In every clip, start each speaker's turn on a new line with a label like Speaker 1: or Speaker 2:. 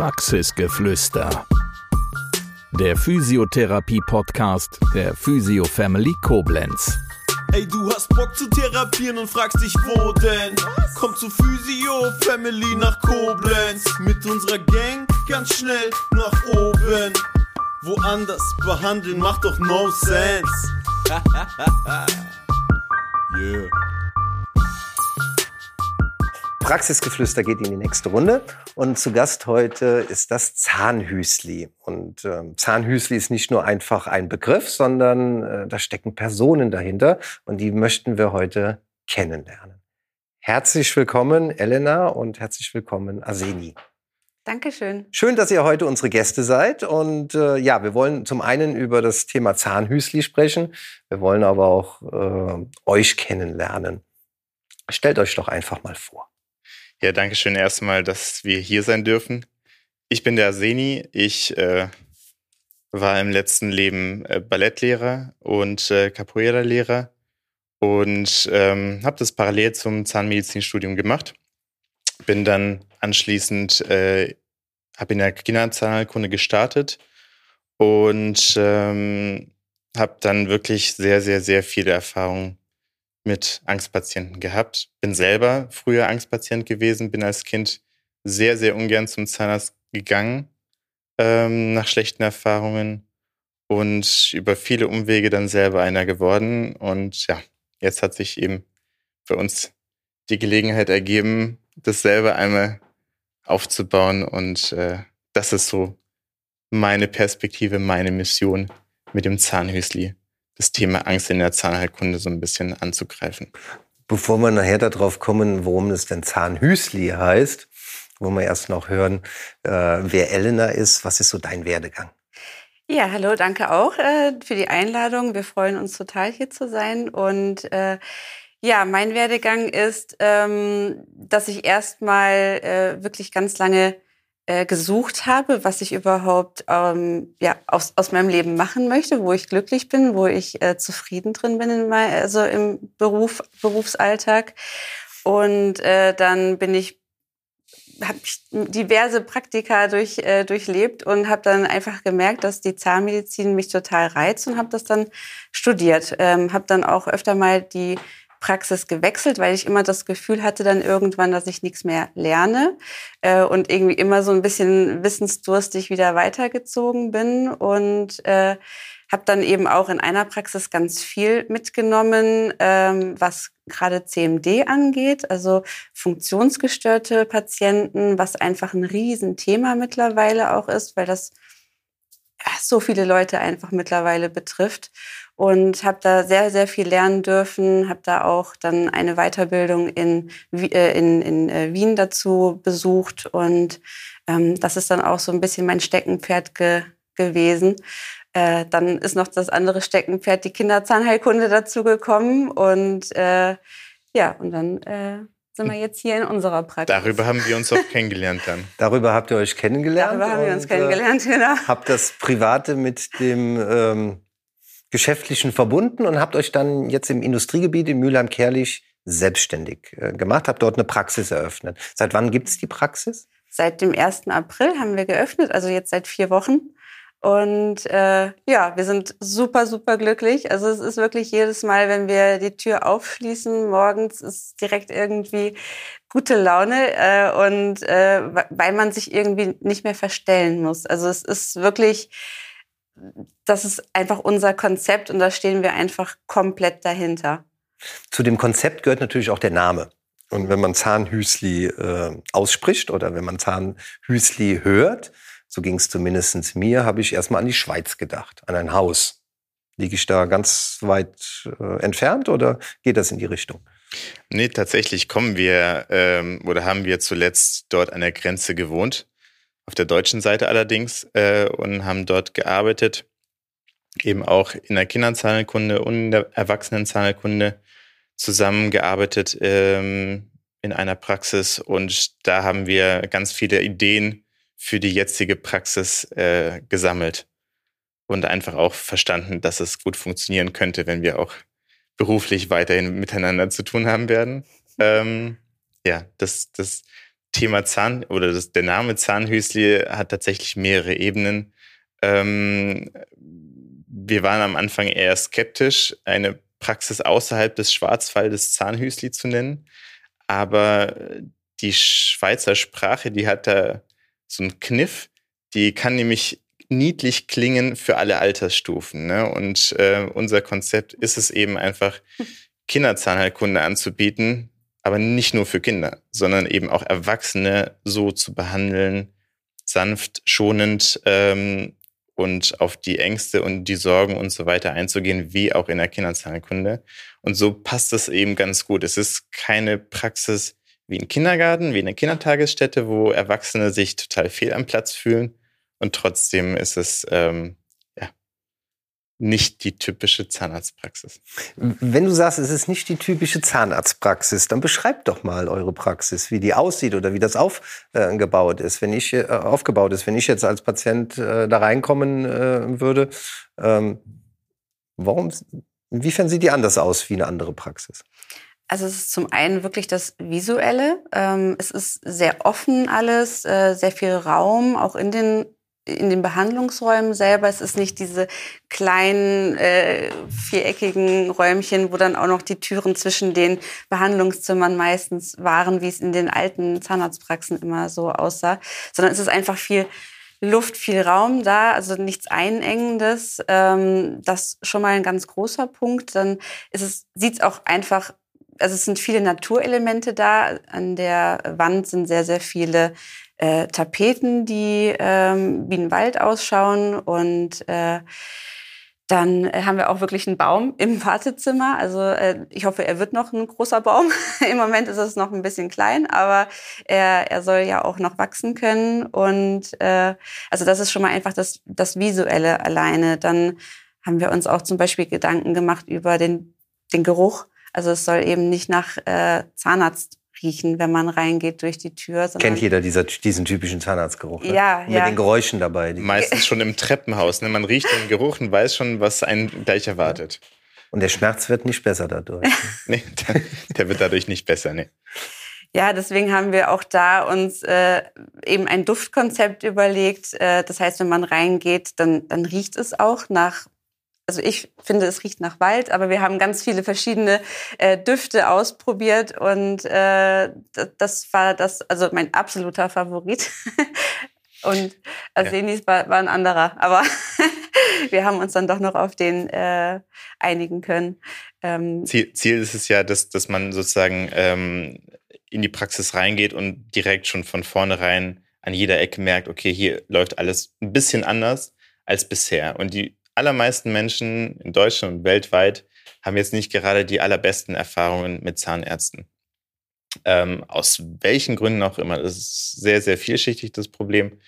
Speaker 1: Praxisgeflüster. Der Physiotherapie-Podcast der Physio Family Koblenz.
Speaker 2: Ey, du hast Bock zu therapieren und fragst dich, wo denn? Komm zu Physio Family nach Koblenz. Mit unserer Gang ganz schnell nach oben. Woanders behandeln macht doch no sense. yeah.
Speaker 3: Praxisgeflüster geht in die nächste Runde. Und zu Gast heute ist das Zahnhüsli. Und ähm, Zahnhüsli ist nicht nur einfach ein Begriff, sondern äh, da stecken Personen dahinter. Und die möchten wir heute kennenlernen. Herzlich willkommen, Elena, und herzlich willkommen, Arseni.
Speaker 4: Dankeschön.
Speaker 3: Schön, dass ihr heute unsere Gäste seid. Und äh, ja, wir wollen zum einen über das Thema Zahnhüsli sprechen. Wir wollen aber auch äh, euch kennenlernen. Stellt euch doch einfach mal vor.
Speaker 5: Ja, danke schön erstmal, dass wir hier sein dürfen. Ich bin der Seni. Ich äh, war im letzten Leben äh, Ballettlehrer und äh, Capoeira-Lehrer und ähm, habe das parallel zum Zahnmedizinstudium gemacht. Bin dann anschließend, äh, habe in der Kinderzahnkunde gestartet und ähm, habe dann wirklich sehr, sehr, sehr viele Erfahrungen mit Angstpatienten gehabt. Bin selber früher Angstpatient gewesen, bin als Kind sehr, sehr ungern zum Zahnarzt gegangen ähm, nach schlechten Erfahrungen und über viele Umwege dann selber einer geworden. Und ja, jetzt hat sich eben für uns die Gelegenheit ergeben, das selber einmal aufzubauen. Und äh, das ist so meine Perspektive, meine Mission mit dem Zahnhüsli das Thema Angst in der Zahnheilkunde so ein bisschen anzugreifen.
Speaker 3: Bevor wir nachher darauf kommen, worum es denn Zahnhüsli heißt, wollen wir erst noch hören, äh, wer Elena ist. Was ist so dein Werdegang?
Speaker 4: Ja, hallo, danke auch äh, für die Einladung. Wir freuen uns total hier zu sein. Und äh, ja, mein Werdegang ist, ähm, dass ich erstmal äh, wirklich ganz lange äh, gesucht habe, was ich überhaupt ähm, ja, aus, aus meinem Leben machen möchte, wo ich glücklich bin, wo ich äh, zufrieden drin bin in mein, also im Beruf, Berufsalltag. Und äh, dann bin ich habe ich diverse Praktika durch, äh, durchlebt und habe dann einfach gemerkt, dass die Zahnmedizin mich total reizt und habe das dann studiert. Ähm, habe dann auch öfter mal die Praxis gewechselt, weil ich immer das Gefühl hatte dann irgendwann, dass ich nichts mehr lerne äh, und irgendwie immer so ein bisschen wissensdurstig wieder weitergezogen bin. Und äh, habe dann eben auch in einer Praxis ganz viel mitgenommen, ähm, was gerade CMD angeht, also funktionsgestörte Patienten, was einfach ein Riesenthema mittlerweile auch ist, weil das so viele Leute einfach mittlerweile betrifft und habe da sehr, sehr viel lernen dürfen, habe da auch dann eine Weiterbildung in, äh, in, in äh, Wien dazu besucht und ähm, das ist dann auch so ein bisschen mein Steckenpferd ge gewesen. Äh, dann ist noch das andere Steckenpferd, die Kinderzahnheilkunde dazu gekommen und äh, ja, und dann äh, sind wir jetzt hier in unserer Praxis.
Speaker 5: Darüber haben wir uns auch kennengelernt dann.
Speaker 3: Darüber habt ihr euch kennengelernt?
Speaker 4: Darüber haben wir uns kennengelernt, genau.
Speaker 3: Habt das Private mit dem ähm, Geschäftlichen verbunden und habt euch dann jetzt im Industriegebiet in Mülheim-Kerlich selbstständig äh, gemacht, habt dort eine Praxis eröffnet. Seit wann gibt es die Praxis?
Speaker 4: Seit dem 1. April haben wir geöffnet, also jetzt seit vier Wochen. Und äh, ja, wir sind super, super glücklich. Also es ist wirklich jedes Mal, wenn wir die Tür aufschließen, morgens ist direkt irgendwie gute Laune äh, und äh, weil man sich irgendwie nicht mehr verstellen muss. Also es ist wirklich das ist einfach unser Konzept und da stehen wir einfach komplett dahinter.
Speaker 3: Zu dem Konzept gehört natürlich auch der Name. Und wenn man Zahnhüsli äh, ausspricht oder wenn man Zahnhüsli hört, so ging es zumindest mir, habe ich erstmal an die Schweiz gedacht, an ein Haus. Liege ich da ganz weit äh, entfernt oder geht das in die Richtung?
Speaker 5: Nee, tatsächlich kommen wir ähm, oder haben wir zuletzt dort an der Grenze gewohnt auf der deutschen Seite allerdings äh, und haben dort gearbeitet, eben auch in der Kinderzahnkunde und in der Erwachsenenzahnkunde zusammengearbeitet ähm, in einer Praxis und da haben wir ganz viele Ideen für die jetzige Praxis äh, gesammelt und einfach auch verstanden, dass es gut funktionieren könnte, wenn wir auch beruflich weiterhin miteinander zu tun haben werden. Ähm, ja, das, das Thema Zahn oder das, der Name Zahnhüsli hat tatsächlich mehrere Ebenen. Ähm, wir waren am Anfang eher skeptisch, eine Praxis außerhalb des Schwarzwaldes Zahnhüsli zu nennen. Aber die Schweizer Sprache, die hat da so einen Kniff. Die kann nämlich niedlich klingen für alle Altersstufen. Ne? Und äh, unser Konzept ist es eben einfach, Kinderzahnheilkunde anzubieten, aber nicht nur für Kinder, sondern eben auch Erwachsene so zu behandeln, sanft, schonend ähm, und auf die Ängste und die Sorgen und so weiter einzugehen, wie auch in der Kinderzahnkunde. Und so passt es eben ganz gut. Es ist keine Praxis wie ein Kindergarten, wie eine Kindertagesstätte, wo Erwachsene sich total fehl am Platz fühlen. Und trotzdem ist es ähm, nicht die typische Zahnarztpraxis.
Speaker 3: Wenn du sagst, es ist nicht die typische Zahnarztpraxis, dann beschreib doch mal eure Praxis, wie die aussieht oder wie das aufgebaut ist. Wenn ich äh, aufgebaut ist, wenn ich jetzt als Patient äh, da reinkommen äh, würde, ähm, warum? Inwiefern sieht die anders aus wie eine andere Praxis?
Speaker 4: Also es ist zum einen wirklich das Visuelle. Ähm, es ist sehr offen alles, äh, sehr viel Raum, auch in den in den Behandlungsräumen selber. Es ist nicht diese kleinen äh, viereckigen Räumchen, wo dann auch noch die Türen zwischen den Behandlungszimmern meistens waren, wie es in den alten Zahnarztpraxen immer so aussah, sondern es ist einfach viel Luft, viel Raum da, also nichts Einengendes. Ähm, das schon mal ein ganz großer Punkt. Dann ist es, sieht es auch einfach also es sind viele Naturelemente da. An der Wand sind sehr, sehr viele äh, Tapeten, die ähm, wie ein Wald ausschauen. Und äh, dann haben wir auch wirklich einen Baum im Wartezimmer. Also äh, ich hoffe, er wird noch ein großer Baum. Im Moment ist es noch ein bisschen klein, aber er, er soll ja auch noch wachsen können. Und äh, also das ist schon mal einfach das, das Visuelle alleine. Dann haben wir uns auch zum Beispiel Gedanken gemacht über den, den Geruch. Also es soll eben nicht nach äh, Zahnarzt riechen, wenn man reingeht durch die Tür.
Speaker 3: Kennt jeder dieser, diesen typischen Zahnarztgeruch? Ne?
Speaker 4: Ja,
Speaker 3: Mit
Speaker 4: ja.
Speaker 3: den Geräuschen dabei.
Speaker 5: Meistens schon im Treppenhaus. Ne? Man riecht den Geruch und weiß schon, was einen gleich erwartet.
Speaker 3: Und der Schmerz wird nicht besser dadurch.
Speaker 5: nee, der, der, wird dadurch nicht besser. Nee.
Speaker 4: Ja, deswegen haben wir auch da uns äh, eben ein Duftkonzept überlegt. Äh, das heißt, wenn man reingeht, dann, dann riecht es auch nach also ich finde, es riecht nach Wald, aber wir haben ganz viele verschiedene äh, Düfte ausprobiert und äh, das war das, also mein absoluter Favorit. und Arsenis ja. war, war ein anderer, aber wir haben uns dann doch noch auf den äh, einigen können.
Speaker 5: Ähm, Ziel, Ziel ist es ja, dass, dass man sozusagen ähm, in die Praxis reingeht und direkt schon von vornherein an jeder Ecke merkt, okay, hier läuft alles ein bisschen anders als bisher. Und die allermeisten Menschen in Deutschland und weltweit haben jetzt nicht gerade die allerbesten Erfahrungen mit Zahnärzten. Ähm, aus welchen Gründen auch immer. Das ist sehr, sehr vielschichtig, das Problem.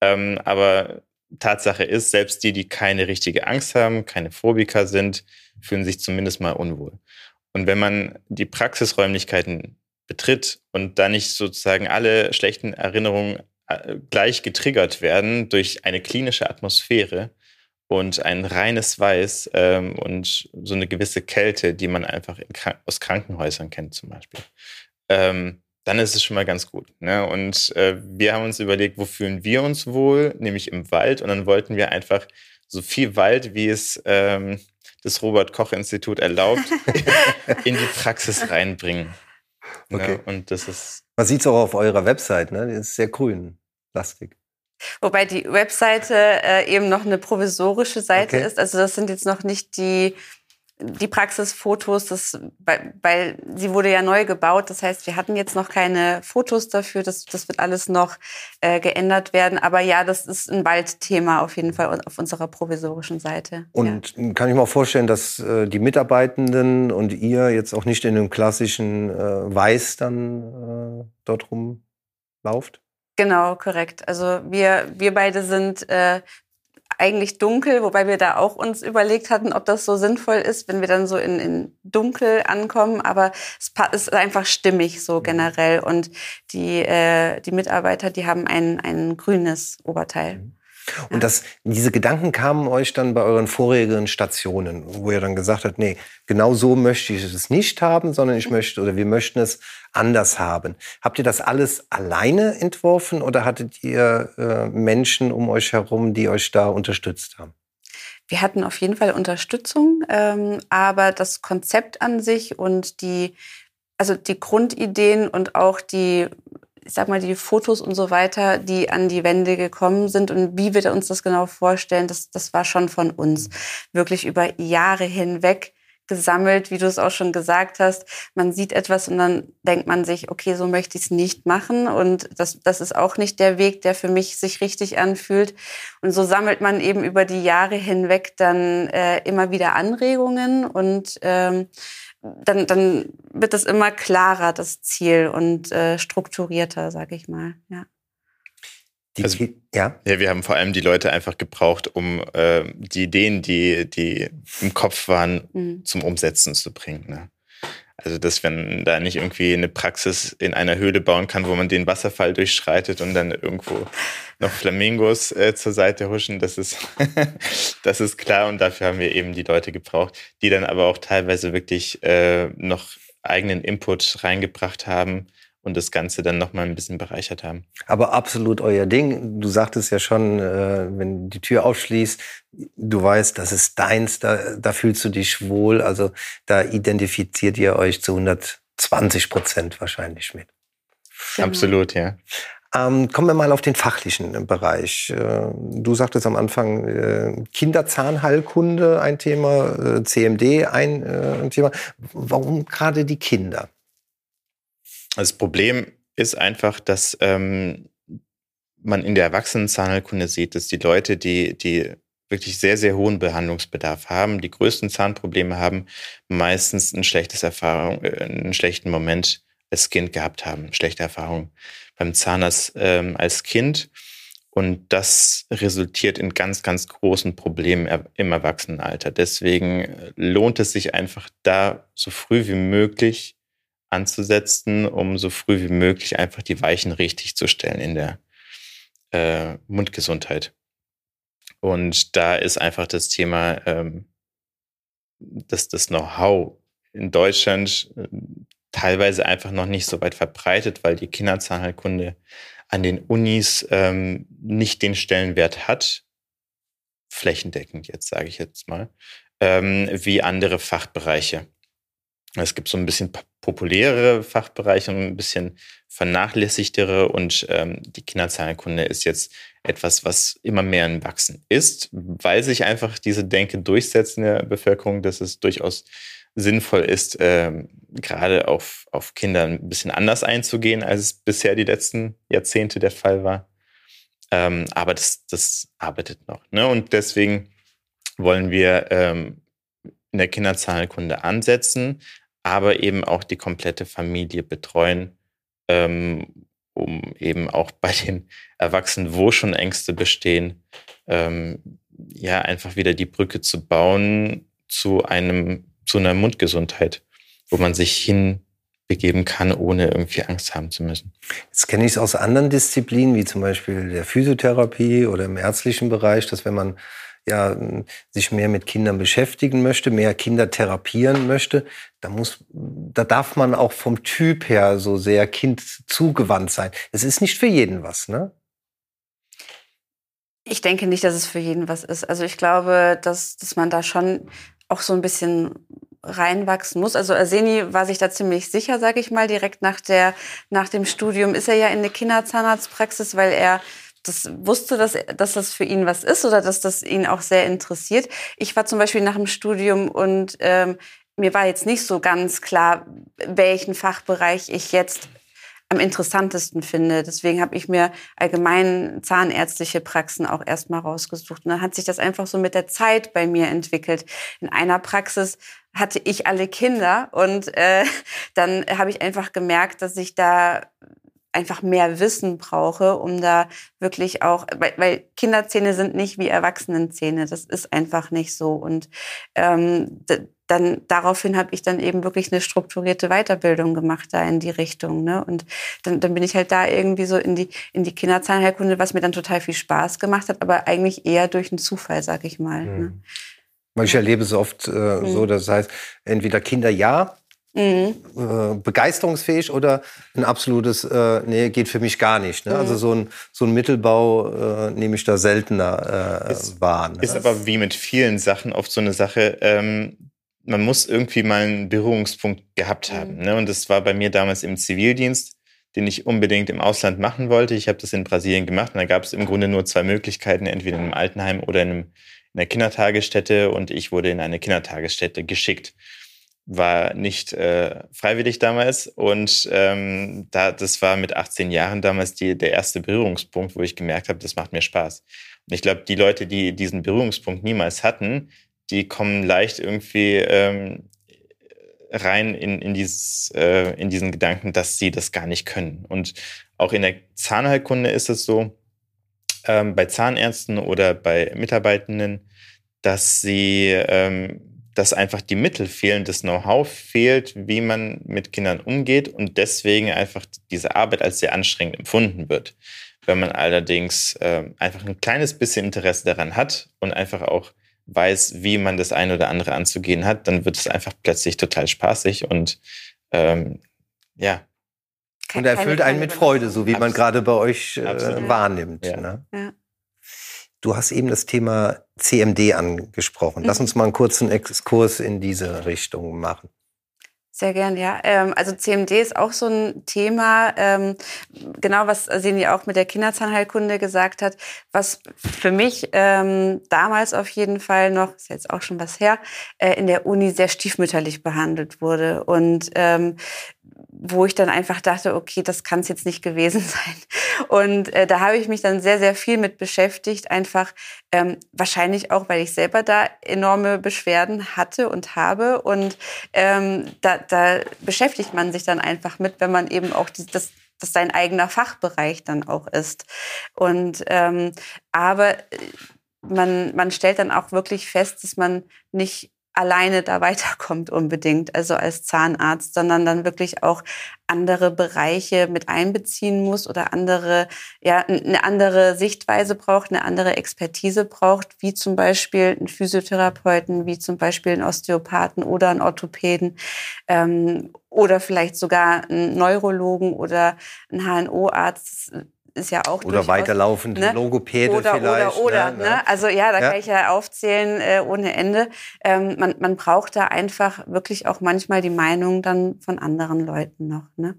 Speaker 5: Ähm, aber Tatsache ist, selbst die, die keine richtige Angst haben, keine Phobiker sind, fühlen sich zumindest mal unwohl. Und wenn man die Praxisräumlichkeiten betritt und da nicht sozusagen alle schlechten Erinnerungen äh, gleich getriggert werden durch eine klinische Atmosphäre, und ein reines Weiß ähm, und so eine gewisse Kälte, die man einfach Krank aus Krankenhäusern kennt zum Beispiel, ähm, dann ist es schon mal ganz gut. Ne? Und äh, wir haben uns überlegt, wo fühlen wir uns wohl, nämlich im Wald. Und dann wollten wir einfach so viel Wald, wie es ähm, das Robert-Koch-Institut erlaubt, in die Praxis reinbringen. Ne? Okay. Ne? Und das ist.
Speaker 3: Man sieht es auch auf eurer Website, ne? Die ist sehr grün, lastig.
Speaker 4: Wobei die Webseite äh, eben noch eine provisorische Seite okay. ist. Also das sind jetzt noch nicht die, die Praxisfotos, das, weil, weil sie wurde ja neu gebaut. Das heißt, wir hatten jetzt noch keine Fotos dafür. Das, das wird alles noch äh, geändert werden. Aber ja, das ist ein Waldthema auf jeden Fall auf unserer provisorischen Seite.
Speaker 3: Und ja. kann ich mir auch vorstellen, dass äh, die Mitarbeitenden und ihr jetzt auch nicht in einem klassischen äh, Weiß dann äh, dort rumlauft?
Speaker 4: Genau, korrekt. Also wir, wir beide sind äh, eigentlich dunkel, wobei wir da auch uns überlegt hatten, ob das so sinnvoll ist, wenn wir dann so in, in dunkel ankommen. Aber es ist einfach stimmig so mhm. generell. Und die, äh, die Mitarbeiter, die haben ein, ein grünes Oberteil. Mhm.
Speaker 3: Und das, diese Gedanken kamen euch dann bei euren vorherigen Stationen, wo ihr dann gesagt habt, nee, genau so möchte ich es nicht haben, sondern ich möchte oder wir möchten es anders haben. Habt ihr das alles alleine entworfen oder hattet ihr äh, Menschen um euch herum, die euch da unterstützt haben?
Speaker 4: Wir hatten auf jeden Fall Unterstützung, ähm, aber das Konzept an sich und die, also die Grundideen und auch die, ich sag mal, die Fotos und so weiter, die an die Wände gekommen sind und wie wir uns das genau vorstellen, das, das war schon von uns. Wirklich über Jahre hinweg gesammelt, wie du es auch schon gesagt hast. Man sieht etwas und dann denkt man sich, okay, so möchte ich es nicht machen. Und das, das ist auch nicht der Weg, der für mich sich richtig anfühlt. Und so sammelt man eben über die Jahre hinweg dann äh, immer wieder Anregungen und ähm, dann, dann wird es immer klarer, das Ziel und äh, strukturierter, sage ich mal. Ja.
Speaker 5: Die, also, ja? ja, wir haben vor allem die Leute einfach gebraucht, um äh, die Ideen, die, die im Kopf waren, mhm. zum Umsetzen zu bringen. Ne? Also, dass wenn da nicht irgendwie eine Praxis in einer Höhle bauen kann, wo man den Wasserfall durchschreitet und dann irgendwo noch Flamingos äh, zur Seite huschen, das ist, das ist klar. Und dafür haben wir eben die Leute gebraucht, die dann aber auch teilweise wirklich äh, noch eigenen Input reingebracht haben und das Ganze dann nochmal ein bisschen bereichert haben.
Speaker 3: Aber absolut euer Ding. Du sagtest ja schon, äh, wenn die Tür aufschließt, du weißt, das ist deins, da, da fühlst du dich wohl. Also da identifiziert ihr euch zu 120 Prozent wahrscheinlich mit.
Speaker 5: Genau. Absolut, ja.
Speaker 3: Ähm, kommen wir mal auf den fachlichen Bereich. Äh, du sagtest am Anfang äh, Kinderzahnheilkunde ein Thema, CMD ein Thema. Warum gerade die Kinder?
Speaker 5: Das Problem ist einfach, dass ähm, man in der Erwachsenenzahnheilkunde sieht, dass die Leute, die, die wirklich sehr, sehr hohen Behandlungsbedarf haben, die größten Zahnprobleme haben, meistens ein schlechtes Erfahrung, äh, einen schlechten Moment als Kind gehabt haben, schlechte Erfahrungen beim Zahnarzt ähm, als Kind. Und das resultiert in ganz, ganz großen Problemen im Erwachsenenalter. Deswegen äh, lohnt es sich einfach da so früh wie möglich anzusetzen, um so früh wie möglich einfach die Weichen richtig zu stellen in der äh, Mundgesundheit. Und da ist einfach das Thema, ähm, dass das Know-how in Deutschland äh, teilweise einfach noch nicht so weit verbreitet, weil die Kinderzahnheilkunde an den Unis ähm, nicht den Stellenwert hat, flächendeckend jetzt sage ich jetzt mal, ähm, wie andere Fachbereiche. Es gibt so ein bisschen populärere Fachbereiche und ein bisschen vernachlässigtere und ähm, die Kinderzahnkunde ist jetzt etwas, was immer mehr im Wachsen ist, weil sich einfach diese Denke durchsetzt in der Bevölkerung, dass es durchaus sinnvoll ist, ähm, gerade auf, auf Kinder ein bisschen anders einzugehen, als es bisher die letzten Jahrzehnte der Fall war. Ähm, aber das, das arbeitet noch. Ne? Und deswegen wollen wir ähm, in der Kinderzahnkunde ansetzen, aber eben auch die komplette Familie betreuen, ähm, um eben auch bei den Erwachsenen, wo schon Ängste bestehen, ähm, ja, einfach wieder die Brücke zu bauen zu einem, zu einer Mundgesundheit, wo man sich hinbegeben kann, ohne irgendwie Angst haben zu müssen.
Speaker 3: Jetzt kenne ich es aus anderen Disziplinen, wie zum Beispiel der Physiotherapie oder im ärztlichen Bereich, dass wenn man ja, sich mehr mit Kindern beschäftigen möchte, mehr Kinder therapieren möchte, da muss, da darf man auch vom Typ her so sehr Kind zugewandt sein. Es ist nicht für jeden was, ne?
Speaker 4: Ich denke nicht, dass es für jeden was ist. Also ich glaube, dass, dass man da schon auch so ein bisschen reinwachsen muss. Also Arseni war sich da ziemlich sicher, sage ich mal, direkt nach der nach dem Studium ist er ja in eine Kinderzahnarztpraxis, weil er das wusste, dass, dass das für ihn was ist oder dass das ihn auch sehr interessiert. Ich war zum Beispiel nach dem Studium und ähm, mir war jetzt nicht so ganz klar, welchen Fachbereich ich jetzt am interessantesten finde. Deswegen habe ich mir allgemein zahnärztliche Praxen auch erstmal rausgesucht. Und dann hat sich das einfach so mit der Zeit bei mir entwickelt. In einer Praxis hatte ich alle Kinder und äh, dann habe ich einfach gemerkt, dass ich da einfach mehr Wissen brauche, um da wirklich auch, weil, weil Kinderzähne sind nicht wie Erwachsenenzähne, das ist einfach nicht so. Und ähm, dann daraufhin habe ich dann eben wirklich eine strukturierte Weiterbildung gemacht da in die Richtung. Ne? Und dann, dann bin ich halt da irgendwie so in die, in die Kinderzahnheilkunde, was mir dann total viel Spaß gemacht hat, aber eigentlich eher durch einen Zufall, sag ich mal. Mhm. Ne?
Speaker 3: Weil ich erlebe es oft äh, mhm. so, das heißt, entweder Kinder ja, Mhm. Äh, begeisterungsfähig oder ein absolutes, äh, nee, geht für mich gar nicht. Ne? Also mhm. Also so ein, so ein Mittelbau äh, nehme ich da seltener äh, ist, wahr. Ne?
Speaker 5: Ist aber wie mit vielen Sachen oft so eine Sache, ähm, man muss irgendwie mal einen Berührungspunkt gehabt haben. Mhm. Ne? Und das war bei mir damals im Zivildienst, den ich unbedingt im Ausland machen wollte. Ich habe das in Brasilien gemacht und da gab es im Grunde nur zwei Möglichkeiten, entweder in einem Altenheim oder in, einem, in einer Kindertagesstätte und ich wurde in eine Kindertagesstätte geschickt war nicht äh, freiwillig damals und ähm, da das war mit 18 Jahren damals die, der erste Berührungspunkt, wo ich gemerkt habe, das macht mir Spaß. Und ich glaube, die Leute, die diesen Berührungspunkt niemals hatten, die kommen leicht irgendwie ähm, rein in, in, dieses, äh, in diesen Gedanken, dass sie das gar nicht können. Und auch in der Zahnheilkunde ist es so, ähm, bei Zahnärzten oder bei Mitarbeitenden, dass sie ähm, dass einfach die Mittel fehlen, das Know-how fehlt, wie man mit Kindern umgeht und deswegen einfach diese Arbeit als sehr anstrengend empfunden wird. Wenn man allerdings äh, einfach ein kleines bisschen Interesse daran hat und einfach auch weiß, wie man das eine oder andere anzugehen hat, dann wird es einfach plötzlich total spaßig und ähm, ja.
Speaker 3: Und erfüllt einen mit Freude, so wie Absolut. man gerade bei euch äh, wahrnimmt. Ja. Ne? Ja. Du hast eben das Thema CMD angesprochen. Lass mhm. uns mal einen kurzen Exkurs in diese Richtung machen.
Speaker 4: Sehr gern, ja. Ähm, also CMD ist auch so ein Thema, ähm, genau was Seni auch mit der Kinderzahnheilkunde gesagt hat, was für mich ähm, damals auf jeden Fall noch, ist jetzt auch schon was her, äh, in der Uni sehr stiefmütterlich behandelt wurde. Und wo ich dann einfach dachte, okay, das kann es jetzt nicht gewesen sein. Und äh, da habe ich mich dann sehr, sehr viel mit beschäftigt, einfach ähm, wahrscheinlich auch, weil ich selber da enorme Beschwerden hatte und habe. Und ähm, da, da beschäftigt man sich dann einfach mit, wenn man eben auch die, das das sein eigener Fachbereich dann auch ist. Und ähm, aber äh, man, man stellt dann auch wirklich fest, dass man nicht alleine da weiterkommt unbedingt, also als Zahnarzt, sondern dann wirklich auch andere Bereiche mit einbeziehen muss oder andere, ja, eine andere Sichtweise braucht, eine andere Expertise braucht, wie zum Beispiel einen Physiotherapeuten, wie zum Beispiel einen Osteopathen oder einen Orthopäden ähm, oder vielleicht sogar einen Neurologen oder einen HNO-Arzt ist ja auch
Speaker 3: Oder weiterlaufende ne? Logopäde
Speaker 4: oder,
Speaker 3: vielleicht.
Speaker 4: Oder, oder, ne? ne? Also ja, da ja. kann ich ja aufzählen äh, ohne Ende. Ähm, man, man braucht da einfach wirklich auch manchmal die Meinung dann von anderen Leuten noch, ne? Mhm.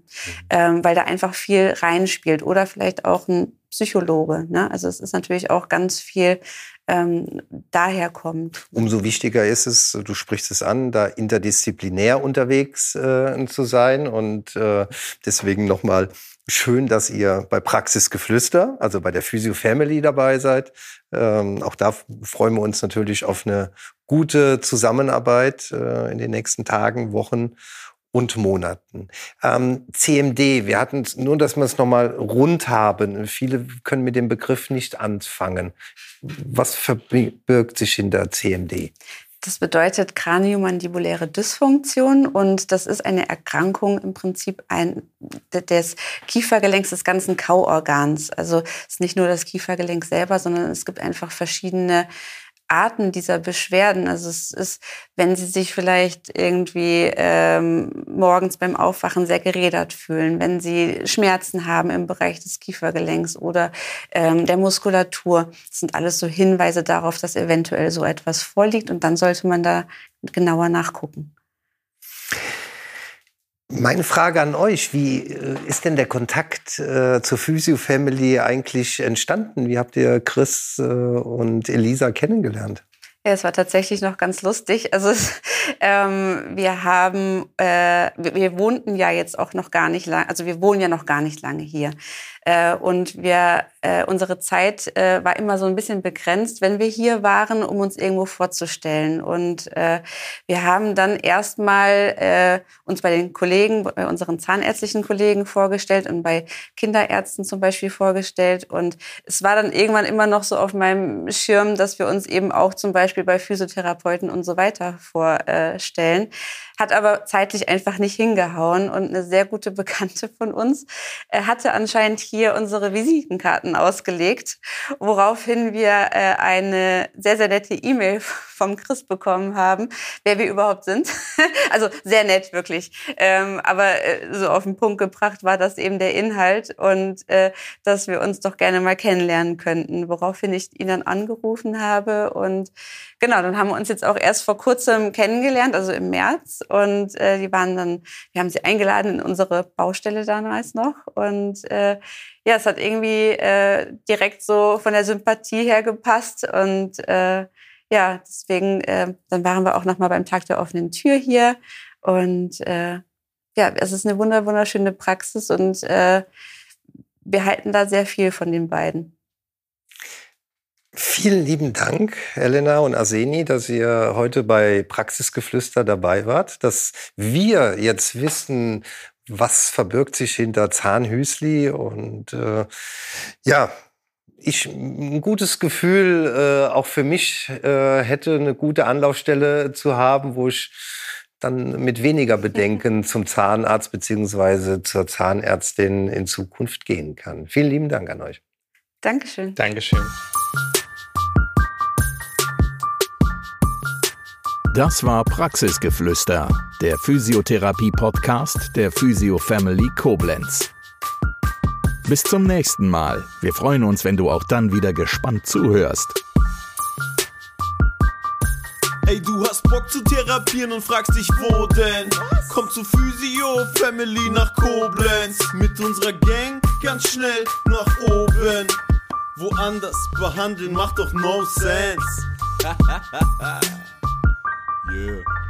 Speaker 4: Ähm, weil da einfach viel reinspielt. Oder vielleicht auch ein Psychologe. Ne? Also es ist natürlich auch ganz viel ähm, daher kommt.
Speaker 3: Umso wichtiger ist es, du sprichst es an, da interdisziplinär unterwegs äh, zu sein und äh, deswegen nochmal schön, dass ihr bei Praxisgeflüster, also bei der Physio Family dabei seid. Ähm, auch da freuen wir uns natürlich auf eine gute Zusammenarbeit äh, in den nächsten Tagen, Wochen und Monaten. Ähm, CMD, wir hatten nur, dass wir es nochmal rund haben. Viele können mit dem Begriff nicht anfangen. Was verbirgt sich hinter CMD?
Speaker 4: Das bedeutet kraniomandibuläre Dysfunktion und das ist eine Erkrankung im Prinzip ein, des Kiefergelenks, des ganzen Kauorgans. Also es ist nicht nur das Kiefergelenk selber, sondern es gibt einfach verschiedene Arten dieser Beschwerden. Also es ist, wenn Sie sich vielleicht irgendwie ähm, morgens beim Aufwachen sehr gerädert fühlen, wenn Sie Schmerzen haben im Bereich des Kiefergelenks oder ähm, der Muskulatur, das sind alles so Hinweise darauf, dass eventuell so etwas vorliegt und dann sollte man da genauer nachgucken.
Speaker 3: Meine Frage an euch, wie äh, ist denn der Kontakt äh, zur Physio Family eigentlich entstanden? Wie habt ihr Chris äh, und Elisa kennengelernt?
Speaker 4: Ja, es war tatsächlich noch ganz lustig. Also ähm, wir haben, äh, wir, wir, wohnten ja jetzt auch noch gar nicht lange, also wir wohnen ja noch gar nicht lange hier. Äh, und wir, äh, unsere Zeit äh, war immer so ein bisschen begrenzt, wenn wir hier waren, um uns irgendwo vorzustellen. Und äh, wir haben dann erstmal äh, uns bei den Kollegen, bei unseren zahnärztlichen Kollegen vorgestellt und bei Kinderärzten zum Beispiel vorgestellt. Und es war dann irgendwann immer noch so auf meinem Schirm, dass wir uns eben auch zum Beispiel bei Physiotherapeuten und so weiter vorstellen. Hat aber zeitlich einfach nicht hingehauen. Und eine sehr gute Bekannte von uns äh, hatte anscheinend hier unsere Visitenkarten ausgelegt, woraufhin wir äh, eine sehr, sehr nette E-Mail vom Chris bekommen haben, wer wir überhaupt sind. also sehr nett, wirklich. Ähm, aber äh, so auf den Punkt gebracht war das eben der Inhalt und äh, dass wir uns doch gerne mal kennenlernen könnten, woraufhin ich ihn dann angerufen habe. Und genau, dann haben wir uns jetzt auch erst vor kurzem kennengelernt, also im März. Und äh, die waren dann, wir haben sie eingeladen in unsere Baustelle damals noch. Und äh, ja, es hat irgendwie äh, direkt so von der Sympathie her gepasst. Und äh, ja, deswegen, äh, dann waren wir auch nochmal beim Tag der offenen Tür hier. Und äh, ja, es ist eine wunder wunderschöne Praxis und äh, wir halten da sehr viel von den beiden.
Speaker 3: Vielen lieben Dank, Elena und Arseni, dass ihr heute bei Praxisgeflüster dabei wart, dass wir jetzt wissen, was verbirgt sich hinter Zahnhüsli und äh, ja, ich ein gutes Gefühl äh, auch für mich äh, hätte, eine gute Anlaufstelle zu haben, wo ich dann mit weniger Bedenken zum Zahnarzt beziehungsweise zur Zahnärztin in Zukunft gehen kann. Vielen lieben Dank an euch.
Speaker 4: Dankeschön.
Speaker 5: Dankeschön.
Speaker 1: Das war Praxisgeflüster, der Physiotherapie-Podcast der Physio Family Koblenz. Bis zum nächsten Mal. Wir freuen uns, wenn du auch dann wieder gespannt zuhörst.
Speaker 2: Ey, du hast Bock zu therapieren und fragst dich, wo denn? Komm zu Physio Family nach Koblenz. Mit unserer Gang ganz schnell nach oben. Woanders behandeln macht doch no sense. Yeah.